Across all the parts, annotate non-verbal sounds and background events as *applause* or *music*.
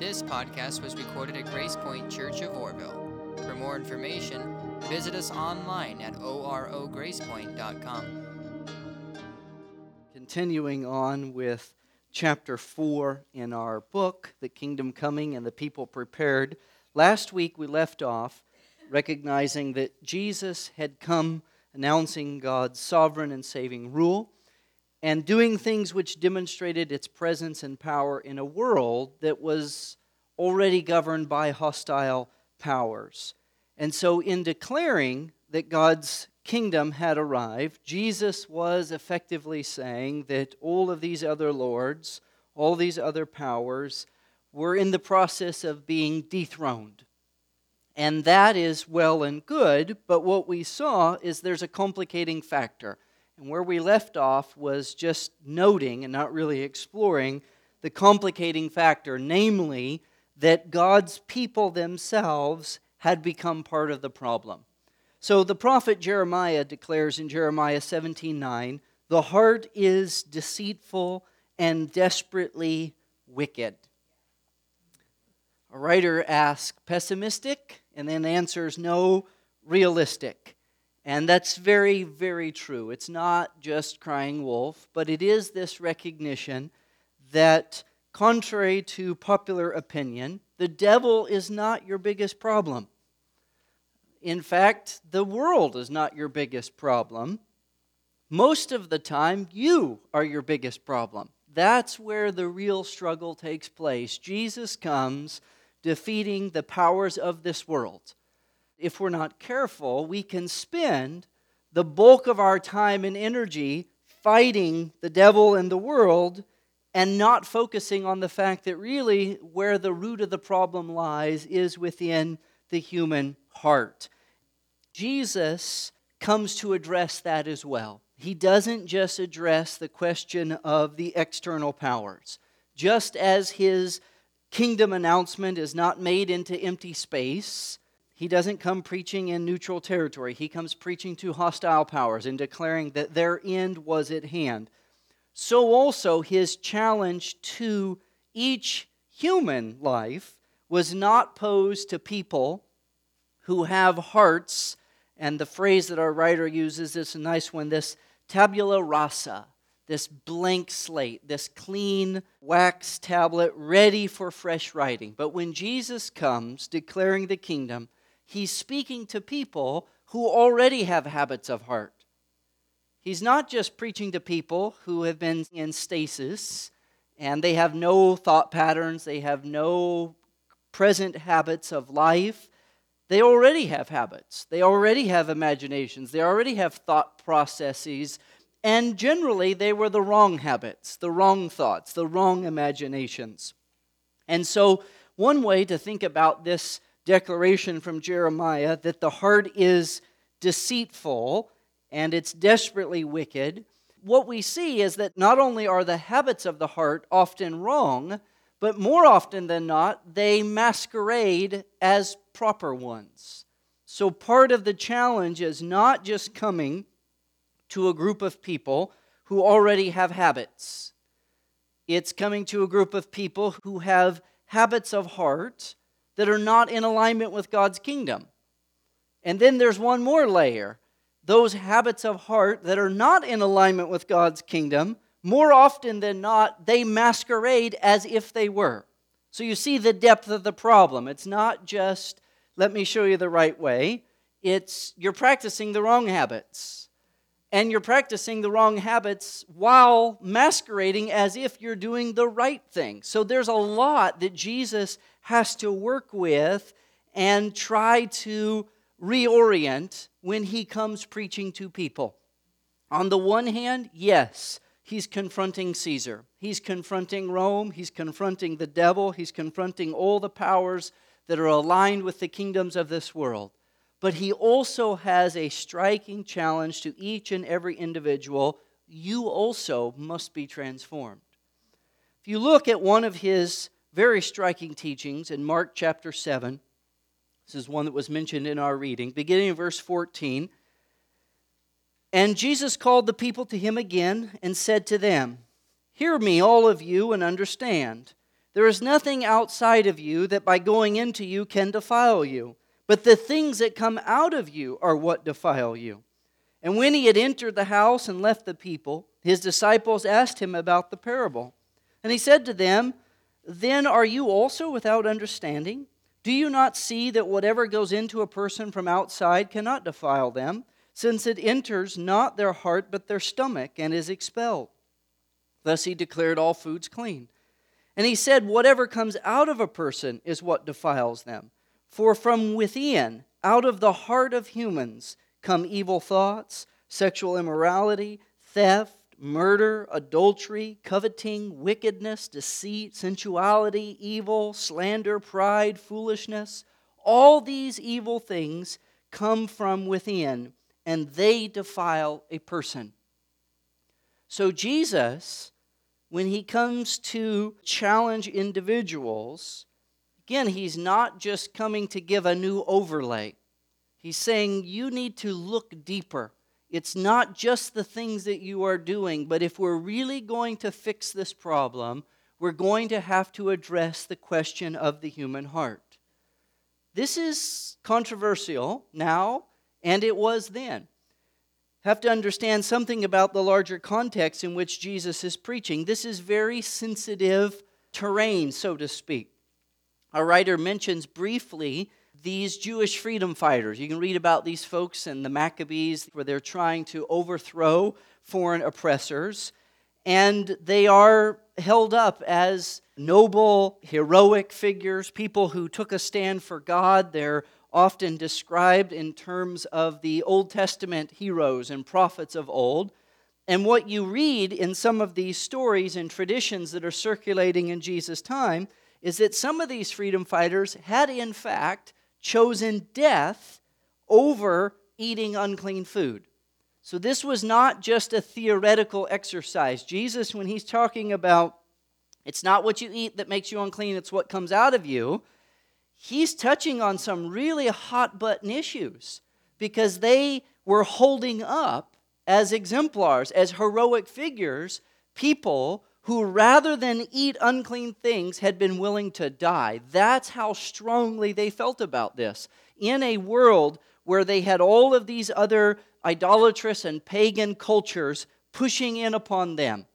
This podcast was recorded at Grace Point Church of Orville. For more information, visit us online at orogracepoint.com. Continuing on with chapter 4 in our book, The Kingdom Coming and the People Prepared. Last week we left off recognizing that Jesus had come announcing God's sovereign and saving rule and doing things which demonstrated its presence and power in a world that was already governed by hostile powers. And so, in declaring that God's kingdom had arrived, Jesus was effectively saying that all of these other lords, all these other powers, were in the process of being dethroned. And that is well and good, but what we saw is there's a complicating factor. And where we left off was just noting and not really exploring the complicating factor, namely that God's people themselves had become part of the problem. So the prophet Jeremiah declares in Jeremiah 17:9, "The heart is deceitful and desperately wicked." A writer asks, pessimistic, and then answers, no, realistic. And that's very, very true. It's not just crying wolf, but it is this recognition that, contrary to popular opinion, the devil is not your biggest problem. In fact, the world is not your biggest problem. Most of the time, you are your biggest problem. That's where the real struggle takes place. Jesus comes defeating the powers of this world if we're not careful, we can spend the bulk of our time and energy fighting the devil and the world and not focusing on the fact that really where the root of the problem lies is within the human heart. Jesus comes to address that as well. He doesn't just address the question of the external powers. Just as his kingdom announcement is not made into empty space, he doesn't come preaching in neutral territory. He comes preaching to hostile powers and declaring that their end was at hand. So, also, his challenge to each human life was not posed to people who have hearts, and the phrase that our writer uses is a nice one this tabula rasa, this blank slate, this clean wax tablet ready for fresh writing. But when Jesus comes declaring the kingdom, he's speaking to people who already have habits of heart. He's not just preaching to people who have been in stasis and they have no thought patterns, they have no present habits of life. They already have habits, they already have imaginations, they already have thought processes, and generally they were the wrong habits, the wrong thoughts, the wrong imaginations. And so, one way to think about this declaration from Jeremiah that the heart is deceitful and it's desperately wicked, what we see is that not only are the habits of the heart often wrong, but more often than not, they masquerade as proper ones. So part of the challenge is not just coming to a group of people who already have habits, it's coming to a group of people who have habits of heart that are not in alignment with God's kingdom. And then there's one more layer those habits of heart that are not in alignment with God's kingdom, more often than not, they masquerade as if they were. So you see the depth of the problem. It's not just, let me show you the right way, it's you're practicing the wrong habits. And you're practicing the wrong habits while masquerading as if you're doing the right thing. So there's a lot that Jesus has to work with and try to reorient when he comes preaching to people. On the one hand, yes, he's confronting Caesar. He's confronting Rome. He's confronting the devil. He's confronting all the powers that are aligned with the kingdoms of this world. But he also has a striking challenge to each and every individual. You also must be transformed. If you look at one of his very striking teachings in Mark chapter 7. This is one that was mentioned in our reading, beginning in verse 14. And Jesus called the people to him again and said to them, Hear me, all of you, and understand. There is nothing outside of you that by going into you can defile you, but the things that come out of you are what defile you. And when he had entered the house and left the people, his disciples asked him about the parable. And he said to them, Then are you also without understanding? Do you not see that whatever goes into a person from outside cannot defile them, since it enters not their heart but their stomach and is expelled? Thus he declared all foods clean. And he said, Whatever comes out of a person is what defiles them. For from within, out of the heart of humans, come evil thoughts, sexual immorality, theft, murder, adultery, coveting, wickedness, deceit, sensuality, evil, slander, pride, foolishness. All these evil things come from within, and they defile a person. So, Jesus, when he comes to challenge individuals, again, he's not just coming to give a new overlay. He's saying you need to look deeper. It's not just the things that you are doing, but if we're really going to fix this problem, we're going to have to address the question of the human heart. This is controversial now, and it was then. Have to understand something about the larger context in which Jesus is preaching. This is very sensitive terrain, so to speak. Our writer mentions briefly these Jewish freedom fighters. You can read about these folks in the Maccabees where they're trying to overthrow foreign oppressors. And they are held up as noble, heroic figures, people who took a stand for God. They're often described in terms of the Old Testament heroes and prophets of old. And what you read in some of these stories and traditions that are circulating in Jesus' time is that some of these freedom fighters had, in fact, chosen death over eating unclean food. So this was not just a theoretical exercise. Jesus, when he's talking about it's not what you eat that makes you unclean, it's what comes out of you, he's touching on some really hot button issues because they were holding up as exemplars, as heroic figures, people who rather than eat unclean things had been willing to die. That's how strongly they felt about this. In a world where they had all of these other idolatrous and pagan cultures pushing in upon them,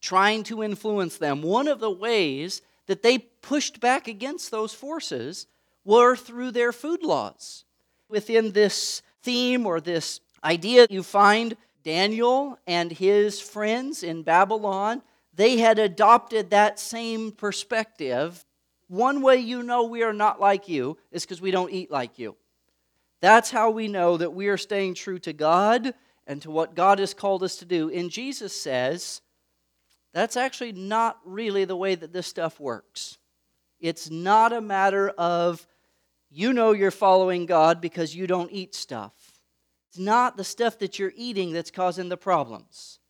trying to influence them, one of the ways that they pushed back against those forces were through their food laws. Within this theme or this idea, you find Daniel and his friends in Babylon they had adopted that same perspective. One way you know we are not like you is because we don't eat like you. That's how we know that we are staying true to God and to what God has called us to do. And Jesus says that's actually not really the way that this stuff works. It's not a matter of you know you're following God because you don't eat stuff. It's not the stuff that you're eating that's causing the problems.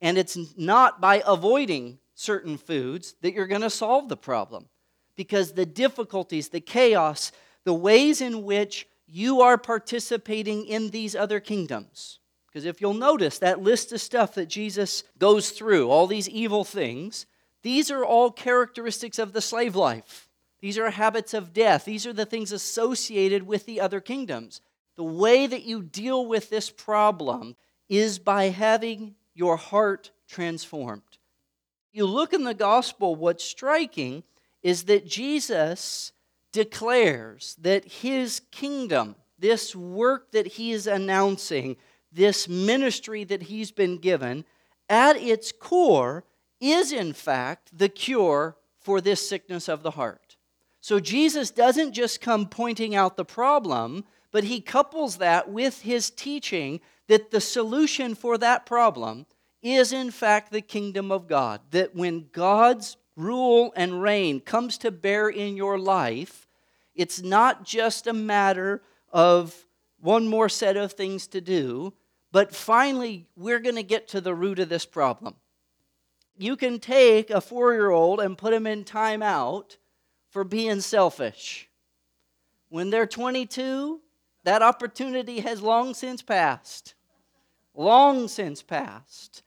And it's not by avoiding certain foods that you're going to solve the problem. Because the difficulties, the chaos, the ways in which you are participating in these other kingdoms. Because if you'll notice that list of stuff that Jesus goes through, all these evil things, these are all characteristics of the slave life. These are habits of death. These are the things associated with the other kingdoms. The way that you deal with this problem is by having your heart transformed. You look in the gospel, what's striking is that Jesus declares that his kingdom, this work that he is announcing, this ministry that he's been given, at its core is in fact the cure for this sickness of the heart. So Jesus doesn't just come pointing out the problem, but he couples that with his teaching that the solution for that problem is, in fact, the kingdom of God. That when God's rule and reign comes to bear in your life, it's not just a matter of one more set of things to do, but finally, we're going to get to the root of this problem. You can take a four year old and put him in timeout for being selfish. When they're 22, that opportunity has long since passed. Long since passed.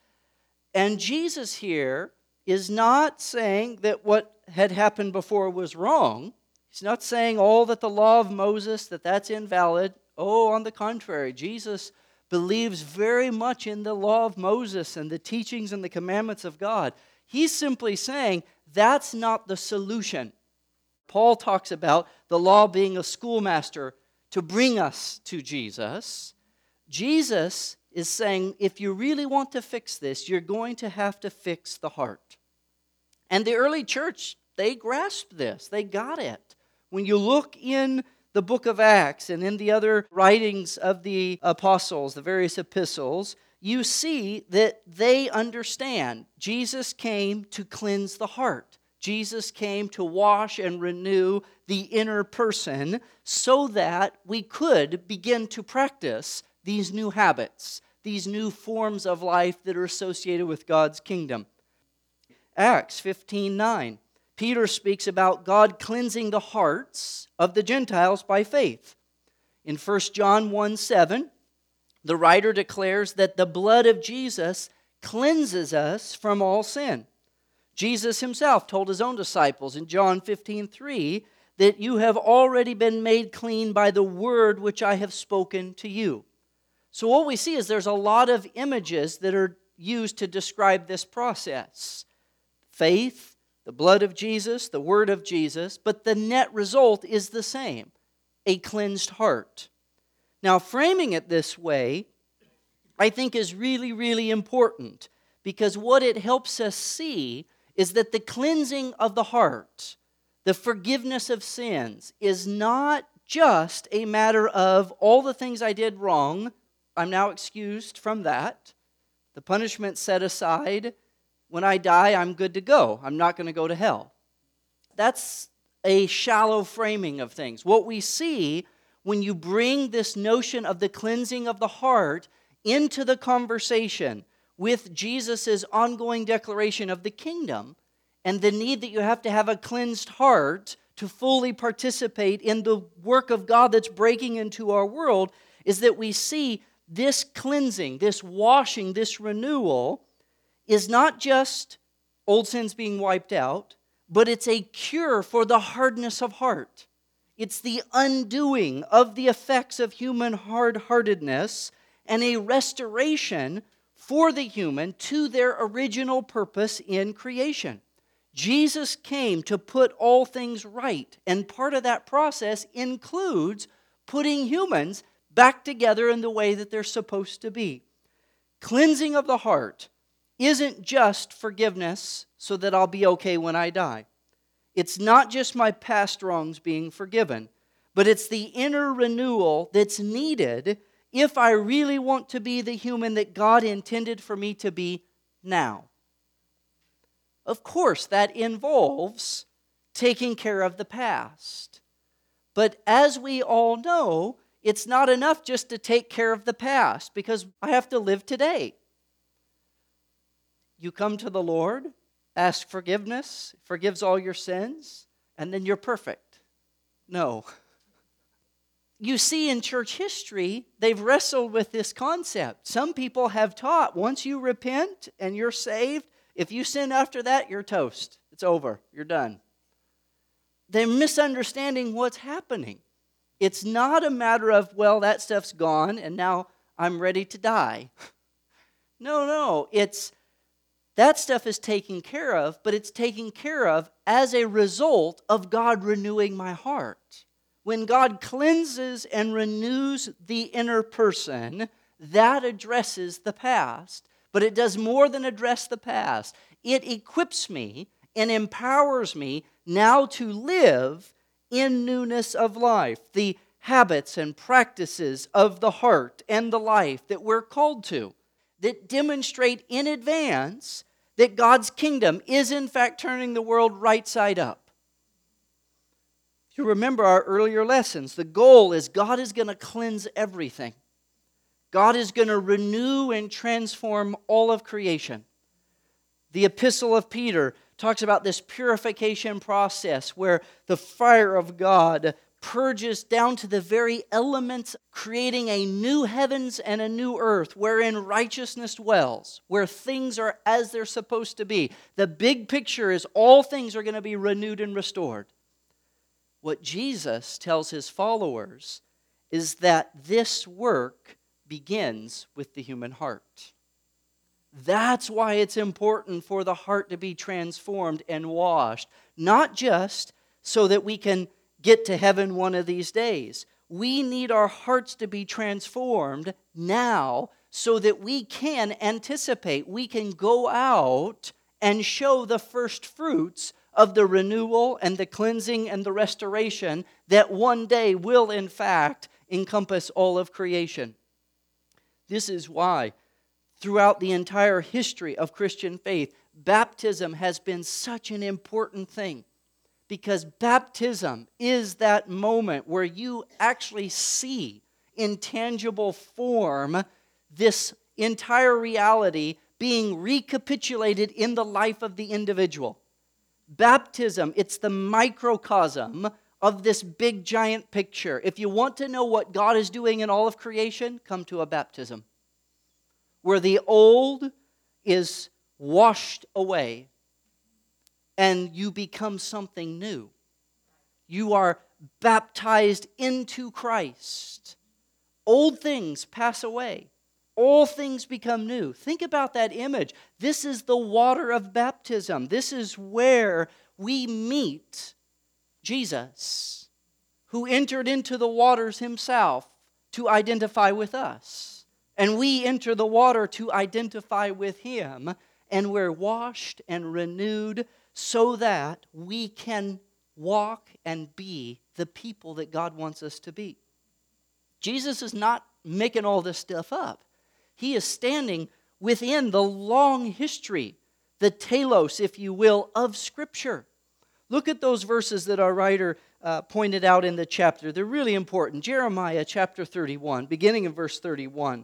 And Jesus here is not saying that what had happened before was wrong. He's not saying all that the law of Moses that that's invalid. Oh, on the contrary, Jesus believes very much in the law of Moses and the teachings and the commandments of God. He's simply saying that's not the solution. Paul talks about the law being a schoolmaster to bring us to Jesus. Jesus is saying if you really want to fix this, you're going to have to fix the heart. And the early church, they grasped this, they got it. When you look in the book of Acts and in the other writings of the apostles, the various epistles, you see that they understand Jesus came to cleanse the heart. Jesus came to wash and renew the inner person so that we could begin to practice these new habits, these new forms of life that are associated with God's kingdom. Acts 15 9. Peter speaks about God cleansing the hearts of the Gentiles by faith. In 1 John 1 7, the writer declares that the blood of Jesus cleanses us from all sin. Jesus himself told his own disciples in John 15 3 that you have already been made clean by the word which I have spoken to you. So, what we see is there's a lot of images that are used to describe this process faith, the blood of Jesus, the word of Jesus, but the net result is the same a cleansed heart. Now, framing it this way, I think is really, really important because what it helps us see is that the cleansing of the heart, the forgiveness of sins, is not just a matter of all the things I did wrong, I'm now excused from that. The punishment set aside, when I die, I'm good to go. I'm not going to go to hell. That's a shallow framing of things. What we see when you bring this notion of the cleansing of the heart into the conversation with Jesus' ongoing declaration of the kingdom and the need that you have to have a cleansed heart to fully participate in the work of God that's breaking into our world, is that we see this cleansing, this washing, this renewal is not just old sins being wiped out, but it's a cure for the hardness of heart. It's the undoing of the effects of human hard heartedness and a restoration for the human to their original purpose in creation. Jesus came to put all things right, and part of that process includes putting humans back together in the way that they're supposed to be. Cleansing of the heart isn't just forgiveness so that I'll be okay when I die. It's not just my past wrongs being forgiven, but it's the inner renewal that's needed if I really want to be the human that God intended for me to be now. Of course, that involves taking care of the past. But as we all know, it's not enough just to take care of the past because I have to live today. You come to the Lord, ask forgiveness, forgives all your sins, and then you're perfect. No. You see, in church history, they've wrestled with this concept. Some people have taught once you repent and you're saved, if you sin after that, you're toast. It's over. You're done. They're misunderstanding what's happening. It's not a matter of, well, that stuff's gone and now I'm ready to die. *laughs* no, no. It's that stuff is taken care of, but it's taken care of as a result of God renewing my heart. When God cleanses and renews the inner person, that addresses the past, but it does more than address the past. It equips me and empowers me now to live in newness of life, the habits and practices of the heart and the life that we're called to that demonstrate in advance that God's kingdom is, in fact, turning the world right side up. You remember our earlier lessons, the goal is God is going to cleanse everything. God is going to renew and transform all of creation. The epistle of Peter talks about this purification process where the fire of God purges down to the very elements, creating a new heavens and a new earth wherein righteousness dwells, where things are as they're supposed to be. The big picture is all things are going to be renewed and restored. What Jesus tells his followers is that this work begins with the human heart. That's why it's important for the heart to be transformed and washed, not just so that we can get to heaven one of these days. We need our hearts to be transformed now so that we can anticipate, we can go out and show the first fruits of the renewal and the cleansing and the restoration that one day will, in fact, encompass all of creation. This is why, throughout the entire history of Christian faith, baptism has been such an important thing because baptism is that moment where you actually see in tangible form this entire reality being recapitulated in the life of the individual. Baptism, it's the microcosm of this big giant picture. If you want to know what God is doing in all of creation, come to a baptism where the old is washed away and you become something new. You are baptized into Christ. Old things pass away, all things become new. Think about that image. This is the water of baptism. This is where we meet Jesus, who entered into the waters himself to identify with us. And we enter the water to identify with him, and we're washed and renewed so that we can walk and be the people that God wants us to be. Jesus is not making all this stuff up. He is standing within the long history, the telos, if you will, of Scripture. Look at those verses that our writer uh, pointed out in the chapter. They're really important. Jeremiah chapter 31, beginning in verse 31.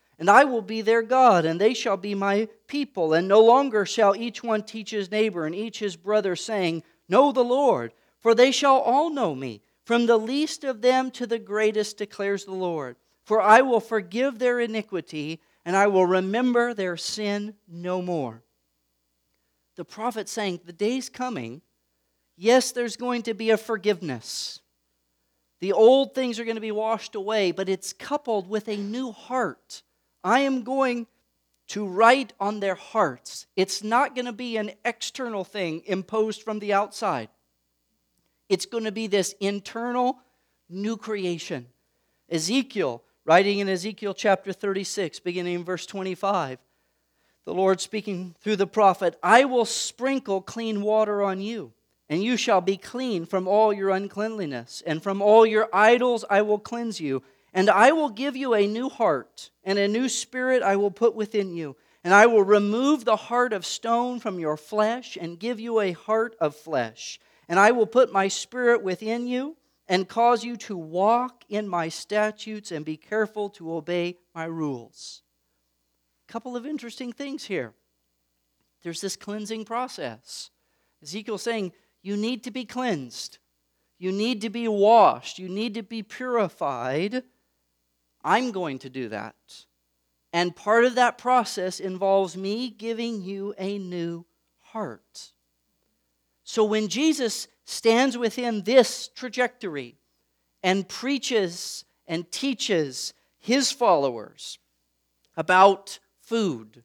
and I will be their God, and they shall be my people. And no longer shall each one teach his neighbor and each his brother, saying, Know the Lord, for they shall all know me, from the least of them to the greatest, declares the Lord. For I will forgive their iniquity, and I will remember their sin no more. The prophet saying, The day's coming. Yes, there's going to be a forgiveness. The old things are going to be washed away, but it's coupled with a new heart I am going to write on their hearts. It's not going to be an external thing imposed from the outside, it's going to be this internal new creation. Ezekiel, writing in Ezekiel chapter 36, beginning in verse 25, the Lord speaking through the prophet, I will sprinkle clean water on you, and you shall be clean from all your uncleanliness, and from all your idols I will cleanse you and I will give you a new heart, and a new spirit I will put within you. And I will remove the heart of stone from your flesh and give you a heart of flesh. And I will put my spirit within you and cause you to walk in my statutes and be careful to obey my rules. A couple of interesting things here. There's this cleansing process. Ezekiel saying, You need to be cleansed. You need to be washed. You need to be purified I'm going to do that. And part of that process involves me giving you a new heart. So when Jesus stands within this trajectory and preaches and teaches his followers about food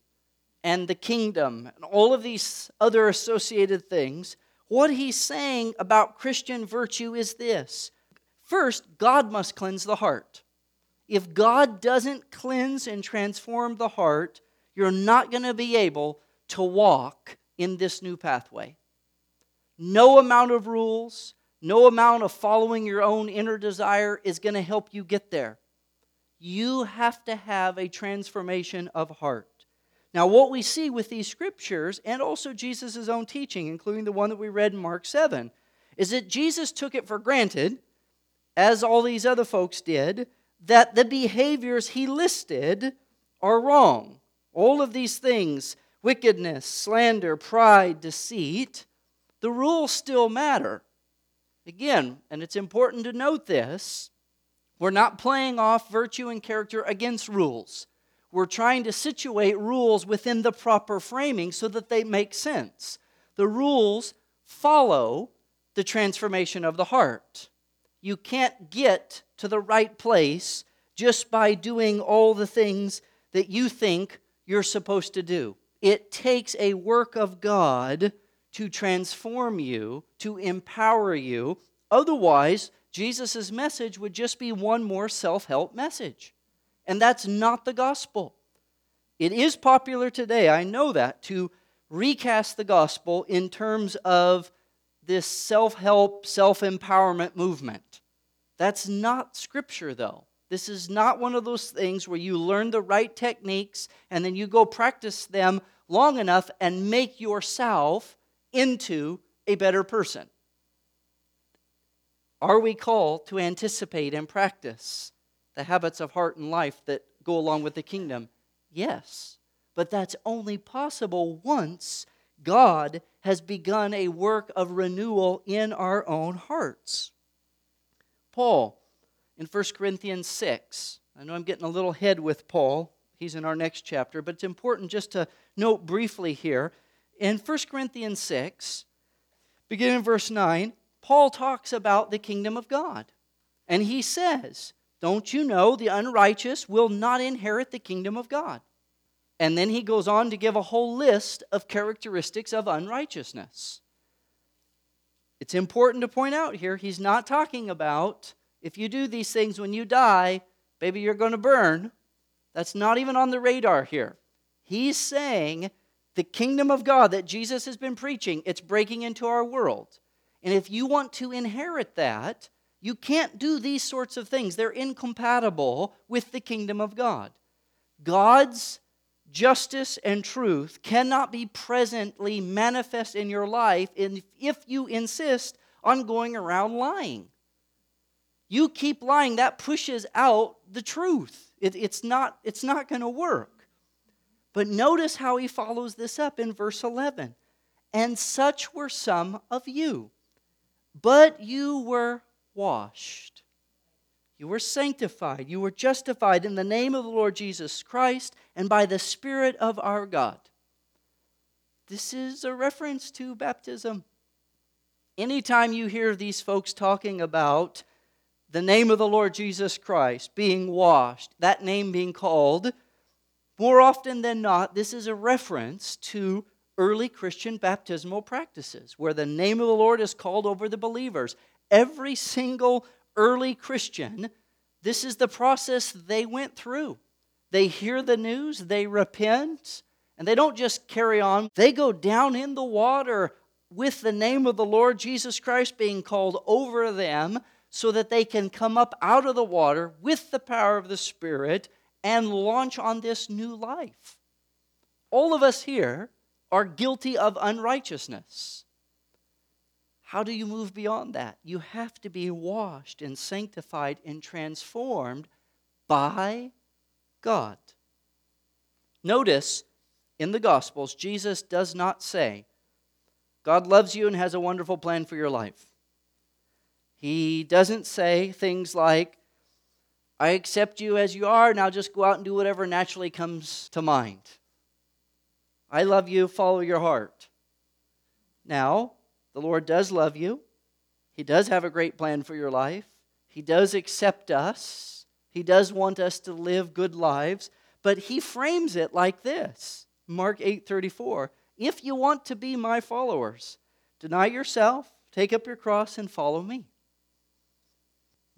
and the kingdom and all of these other associated things, what he's saying about Christian virtue is this. First, God must cleanse the heart if God doesn't cleanse and transform the heart, you're not going to be able to walk in this new pathway. No amount of rules, no amount of following your own inner desire is going to help you get there. You have to have a transformation of heart. Now, what we see with these scriptures and also Jesus' own teaching, including the one that we read in Mark 7, is that Jesus took it for granted, as all these other folks did, that the behaviors he listed are wrong. All of these things wickedness, slander, pride, deceit the rules still matter. Again, and it's important to note this we're not playing off virtue and character against rules we're trying to situate rules within the proper framing so that they make sense. The rules follow the transformation of the heart. You can't get to the right place just by doing all the things that you think you're supposed to do. It takes a work of God to transform you, to empower you. Otherwise, Jesus' message would just be one more self help message. And that's not the gospel. It is popular today, I know that, to recast the gospel in terms of this self help, self empowerment movement. That's not scripture, though. This is not one of those things where you learn the right techniques and then you go practice them long enough and make yourself into a better person. Are we called to anticipate and practice the habits of heart and life that go along with the kingdom? Yes. But that's only possible once God has begun a work of renewal in our own hearts. Paul, in 1 Corinthians 6, I know I'm getting a little head with Paul. He's in our next chapter, but it's important just to note briefly here. In 1 Corinthians 6, beginning in verse 9, Paul talks about the kingdom of God. And he says, don't you know the unrighteous will not inherit the kingdom of God? And then he goes on to give a whole list of characteristics of unrighteousness. It's important to point out here, he's not talking about if you do these things when you die, baby, you're going to burn. That's not even on the radar here. He's saying the kingdom of God that Jesus has been preaching, it's breaking into our world. And if you want to inherit that, you can't do these sorts of things. They're incompatible with the kingdom of God. God's justice and truth cannot be presently manifest in your life if you insist on going around lying. You keep lying, that pushes out the truth. It, it's not, it's not going to work. But notice how he follows this up in verse 11. And such were some of you, but you were washed. You were sanctified. You were justified in the name of the Lord Jesus Christ and by the Spirit of our God. This is a reference to baptism. Anytime you hear these folks talking about the name of the Lord Jesus Christ being washed, that name being called, more often than not, this is a reference to early Christian baptismal practices where the name of the Lord is called over the believers Every single early Christian, this is the process they went through. They hear the news, they repent, and they don't just carry on, they go down in the water with the name of the Lord Jesus Christ being called over them so that they can come up out of the water with the power of the Spirit and launch on this new life. All of us here are guilty of unrighteousness. How do you move beyond that? You have to be washed and sanctified and transformed by God. Notice in the Gospels, Jesus does not say, God loves you and has a wonderful plan for your life. He doesn't say things like, I accept you as you are, now just go out and do whatever naturally comes to mind. I love you, follow your heart. Now, the Lord does love you. He does have a great plan for your life. He does accept us. He does want us to live good lives, but he frames it like this. Mark 8:34. If you want to be my followers, deny yourself, take up your cross and follow me.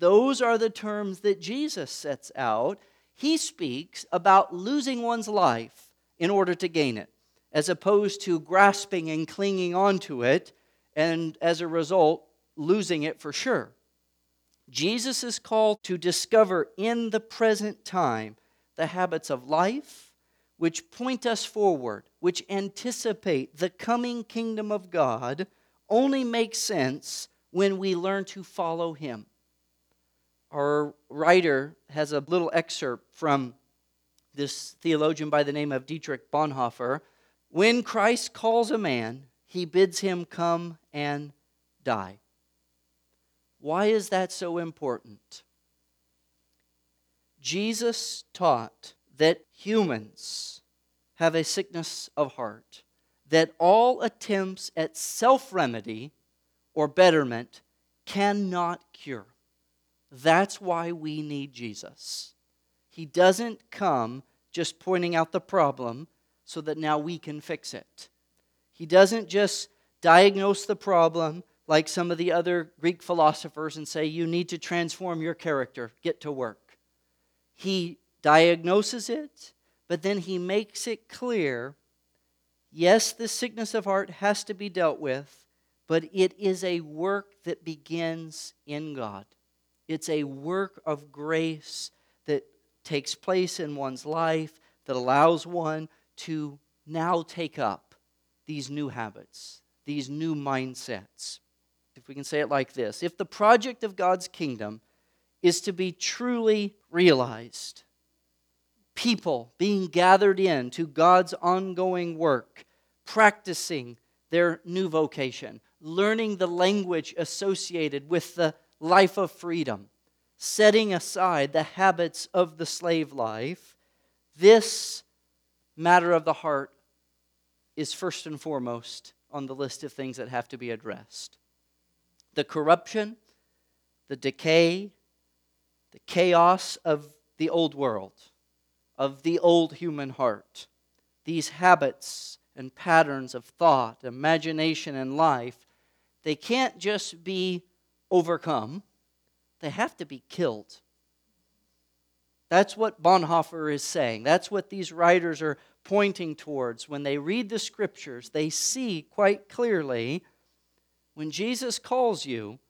Those are the terms that Jesus sets out. He speaks about losing one's life in order to gain it, as opposed to grasping and clinging onto it and as a result, losing it for sure. Jesus is called to discover in the present time the habits of life which point us forward, which anticipate the coming kingdom of God, only make sense when we learn to follow Him. Our writer has a little excerpt from this theologian by the name of Dietrich Bonhoeffer. When Christ calls a man, he bids him come and die. Why is that so important? Jesus taught that humans have a sickness of heart, that all attempts at self remedy or betterment cannot cure. That's why we need Jesus. He doesn't come just pointing out the problem so that now we can fix it. He doesn't just diagnose the problem like some of the other Greek philosophers and say, you need to transform your character, get to work. He diagnoses it, but then he makes it clear yes, the sickness of heart has to be dealt with, but it is a work that begins in God. It's a work of grace that takes place in one's life that allows one to now take up these new habits, these new mindsets. If we can say it like this if the project of God's kingdom is to be truly realized, people being gathered in to God's ongoing work, practicing their new vocation, learning the language associated with the life of freedom, setting aside the habits of the slave life, this matter of the heart is first and foremost on the list of things that have to be addressed. The corruption, the decay, the chaos of the old world, of the old human heart, these habits and patterns of thought, imagination, and life, they can't just be overcome they have to be killed. That's what Bonhoeffer is saying. That's what these writers are pointing towards. When they read the scriptures, they see quite clearly when Jesus calls you,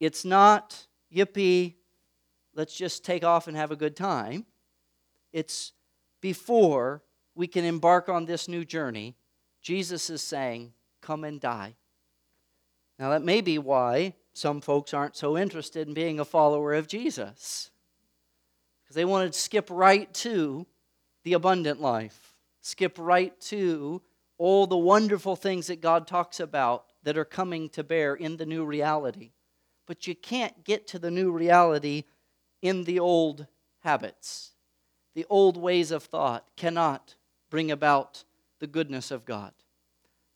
it's not, yippee, let's just take off and have a good time. It's before we can embark on this new journey, Jesus is saying, Come and die. Now, that may be why some folks aren't so interested in being a follower of Jesus because they want to skip right to the abundant life, skip right to all the wonderful things that God talks about that are coming to bear in the new reality. But you can't get to the new reality in the old habits. The old ways of thought cannot bring about the goodness of God.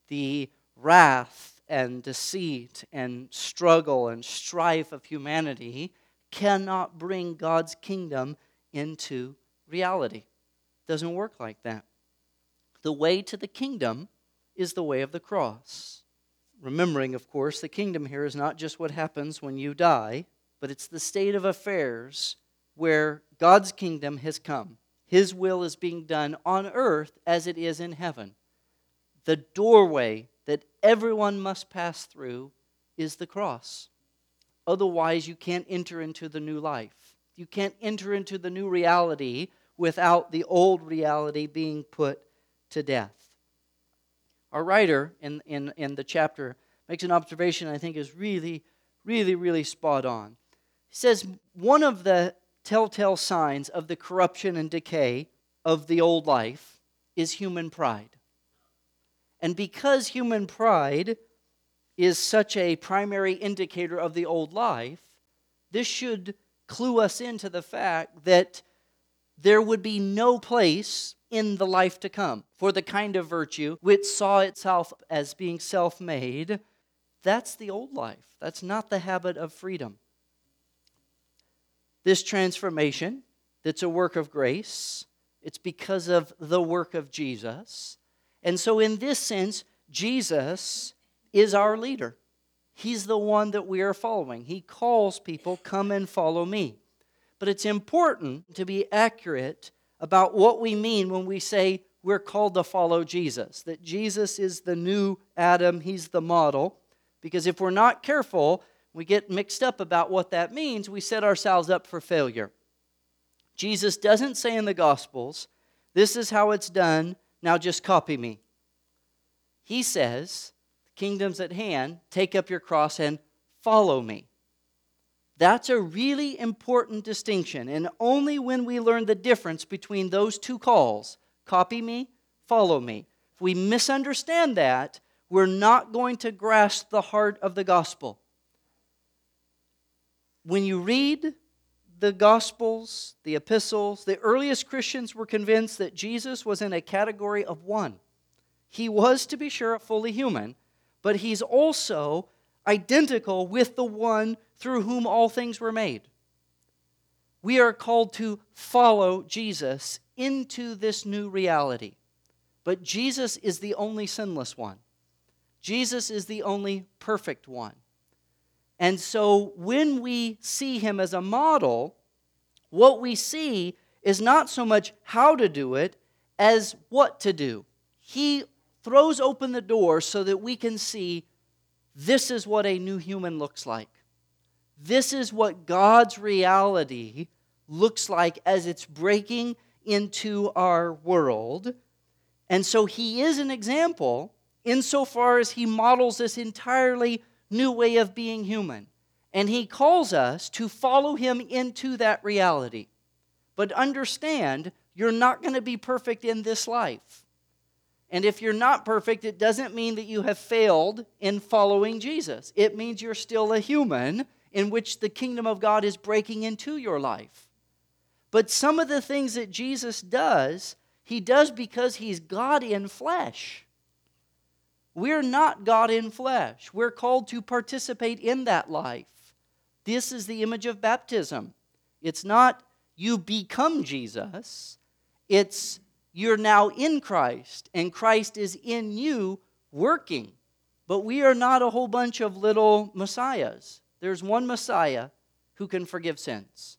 The wrath and deceit and struggle and strife of humanity cannot bring God's kingdom into reality. It doesn't work like that. The way to the kingdom is the way of the cross. Remembering, of course, the kingdom here is not just what happens when you die, but it's the state of affairs where God's kingdom has come. His will is being done on earth as it is in heaven. The doorway that everyone must pass through is the cross. Otherwise, you can't enter into the new life. You can't enter into the new reality without the old reality being put to death. Our writer in, in, in the chapter makes an observation I think is really, really, really spot on. He says one of the telltale signs of the corruption and decay of the old life is human pride. And because human pride is such a primary indicator of the old life, this should clue us into the fact that there would be no place in the life to come for the kind of virtue which saw itself as being self made. That's the old life. That's not the habit of freedom. This transformation, that's a work of grace, it's because of the work of Jesus. And so, in this sense, Jesus is our leader. He's the one that we are following. He calls people, Come and follow me. But it's important to be accurate about what we mean when we say we're called to follow Jesus, that Jesus is the new Adam, He's the model. Because if we're not careful, we get mixed up about what that means, we set ourselves up for failure. Jesus doesn't say in the Gospels, This is how it's done, now just copy me. He says, Kingdom's at hand, take up your cross and follow me. That's a really important distinction. And only when we learn the difference between those two calls copy me, follow me. If we misunderstand that, we're not going to grasp the heart of the gospel. When you read the Gospels, the epistles, the earliest Christians were convinced that Jesus was in a category of one. He was, to be sure, fully human, but he's also identical with the one through whom all things were made. We are called to follow Jesus into this new reality. But Jesus is the only sinless one. Jesus is the only perfect one. And so when we see him as a model, what we see is not so much how to do it as what to do. He throws open the door so that we can see this is what a new human looks like. This is what God's reality looks like as it's breaking into our world. And so he is an example insofar as he models this entirely new way of being human. And he calls us to follow him into that reality. But understand, you're not going to be perfect in this life. And if you're not perfect, it doesn't mean that you have failed in following Jesus. It means you're still a human in which the kingdom of God is breaking into your life. But some of the things that Jesus does, he does because he's God in flesh. We're not God in flesh. We're called to participate in that life. This is the image of baptism. It's not you become Jesus, it's you're now in Christ, and Christ is in you working. But we are not a whole bunch of little messiahs. There's one Messiah who can forgive sins,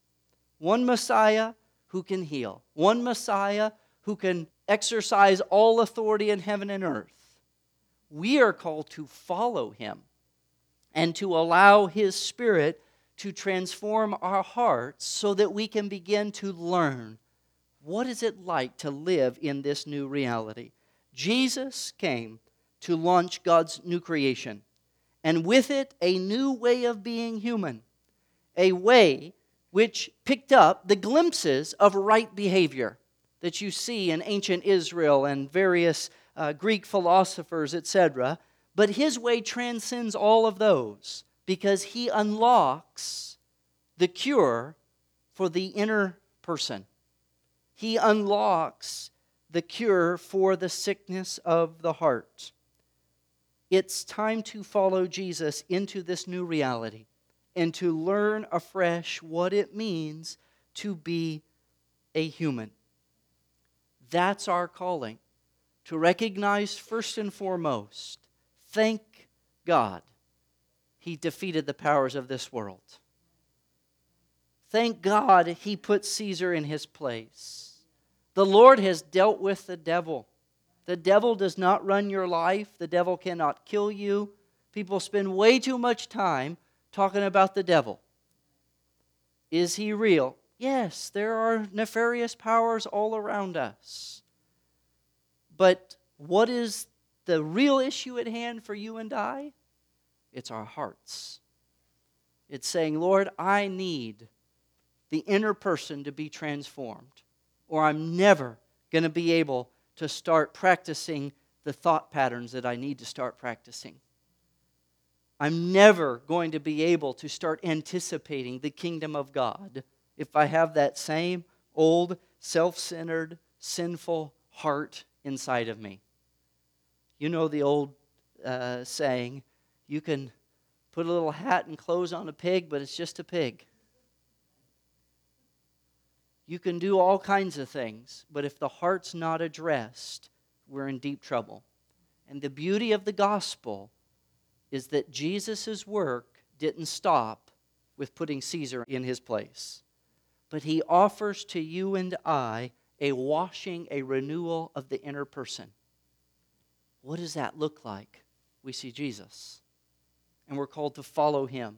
one Messiah who can heal, one Messiah who can exercise all authority in heaven and earth. We are called to follow him and to allow his spirit to transform our hearts so that we can begin to learn what is it like to live in this new reality. Jesus came to launch God's new creation, and with it, a new way of being human, a way which picked up the glimpses of right behavior that you see in ancient Israel and various uh, Greek philosophers, etc. But his way transcends all of those because he unlocks the cure for the inner person. He unlocks the cure for the sickness of the heart. It's time to follow Jesus into this new reality and to learn afresh what it means to be a human. That's our calling to recognize first and foremost, thank God he defeated the powers of this world. Thank God he put Caesar in his place. The Lord has dealt with the devil. The devil does not run your life, the devil cannot kill you. People spend way too much time talking about the devil. Is he real? Yes, there are nefarious powers all around us. But what is the real issue at hand for you and I? it's our hearts. It's saying, Lord, I need the inner person to be transformed, or I'm never going to be able to start practicing the thought patterns that I need to start practicing. I'm never going to be able to start anticipating the kingdom of God if I have that same old, self centered, sinful heart inside of me. You know the old uh, saying, you can put a little hat and clothes on a pig, but it's just a pig. You can do all kinds of things, but if the heart's not addressed, we're in deep trouble. And the beauty of the gospel is that Jesus' work didn't stop with putting Caesar in his place, but he offers to you and I a washing, a renewal of the inner person. What does that look like? We see Jesus and we're called to follow him.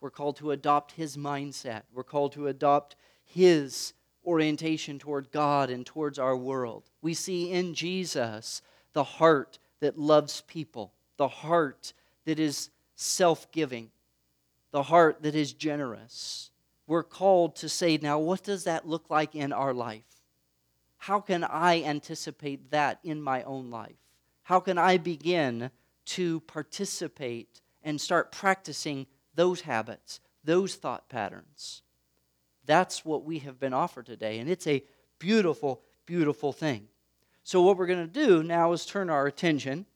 We're called to adopt His mindset. We're called to adopt His orientation toward God and towards our world. We see in Jesus the heart that loves people, the heart that is self giving, the heart that is generous. We're called to say, now, what does that look like in our life? How can I anticipate that in my own life? How can I begin to participate and start practicing those habits, those thought patterns? That's what we have been offered today, and it's a beautiful, beautiful thing. So, what we're going to do now is turn our attention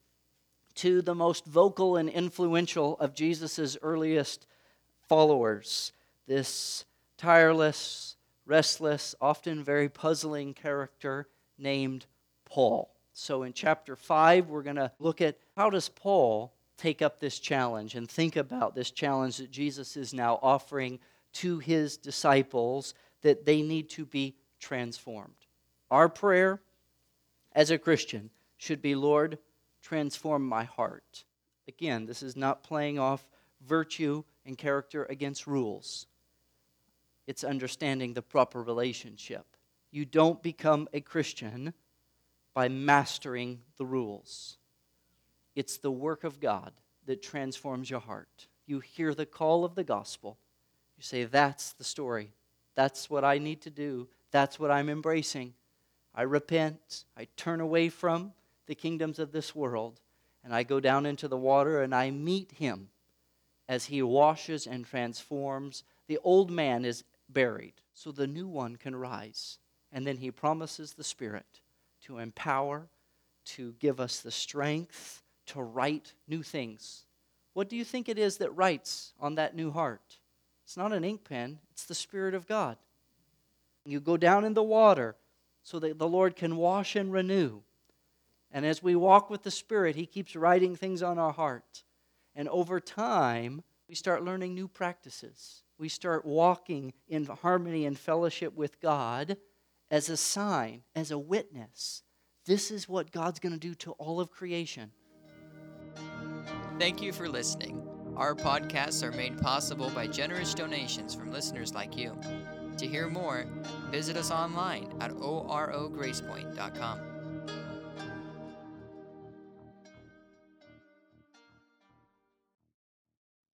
to the most vocal and influential of Jesus' earliest followers, this tireless, restless, often very puzzling character named Paul. So in chapter 5 we're going to look at how does Paul take up this challenge and think about this challenge that Jesus is now offering to his disciples that they need to be transformed. Our prayer as a Christian should be, Lord, transform my heart. Again, this is not playing off virtue and character against rules. It's understanding the proper relationship. You don't become a Christian by mastering the rules. It's the work of God that transforms your heart. You hear the call of the gospel. You say, That's the story. That's what I need to do. That's what I'm embracing. I repent. I turn away from the kingdoms of this world. And I go down into the water and I meet him as he washes and transforms. The old man is buried so the new one can rise. And then he promises the Spirit to empower, to give us the strength to write new things. What do you think it is that writes on that new heart? It's not an ink pen, it's the Spirit of God. You go down in the water so that the Lord can wash and renew. And as we walk with the Spirit, He keeps writing things on our heart. And over time, we start learning new practices. We start walking in harmony and fellowship with God as a sign, as a witness. This is what God's going to do to all of creation. Thank you for listening. Our podcasts are made possible by generous donations from listeners like you. To hear more, visit us online at orogracepoint.com.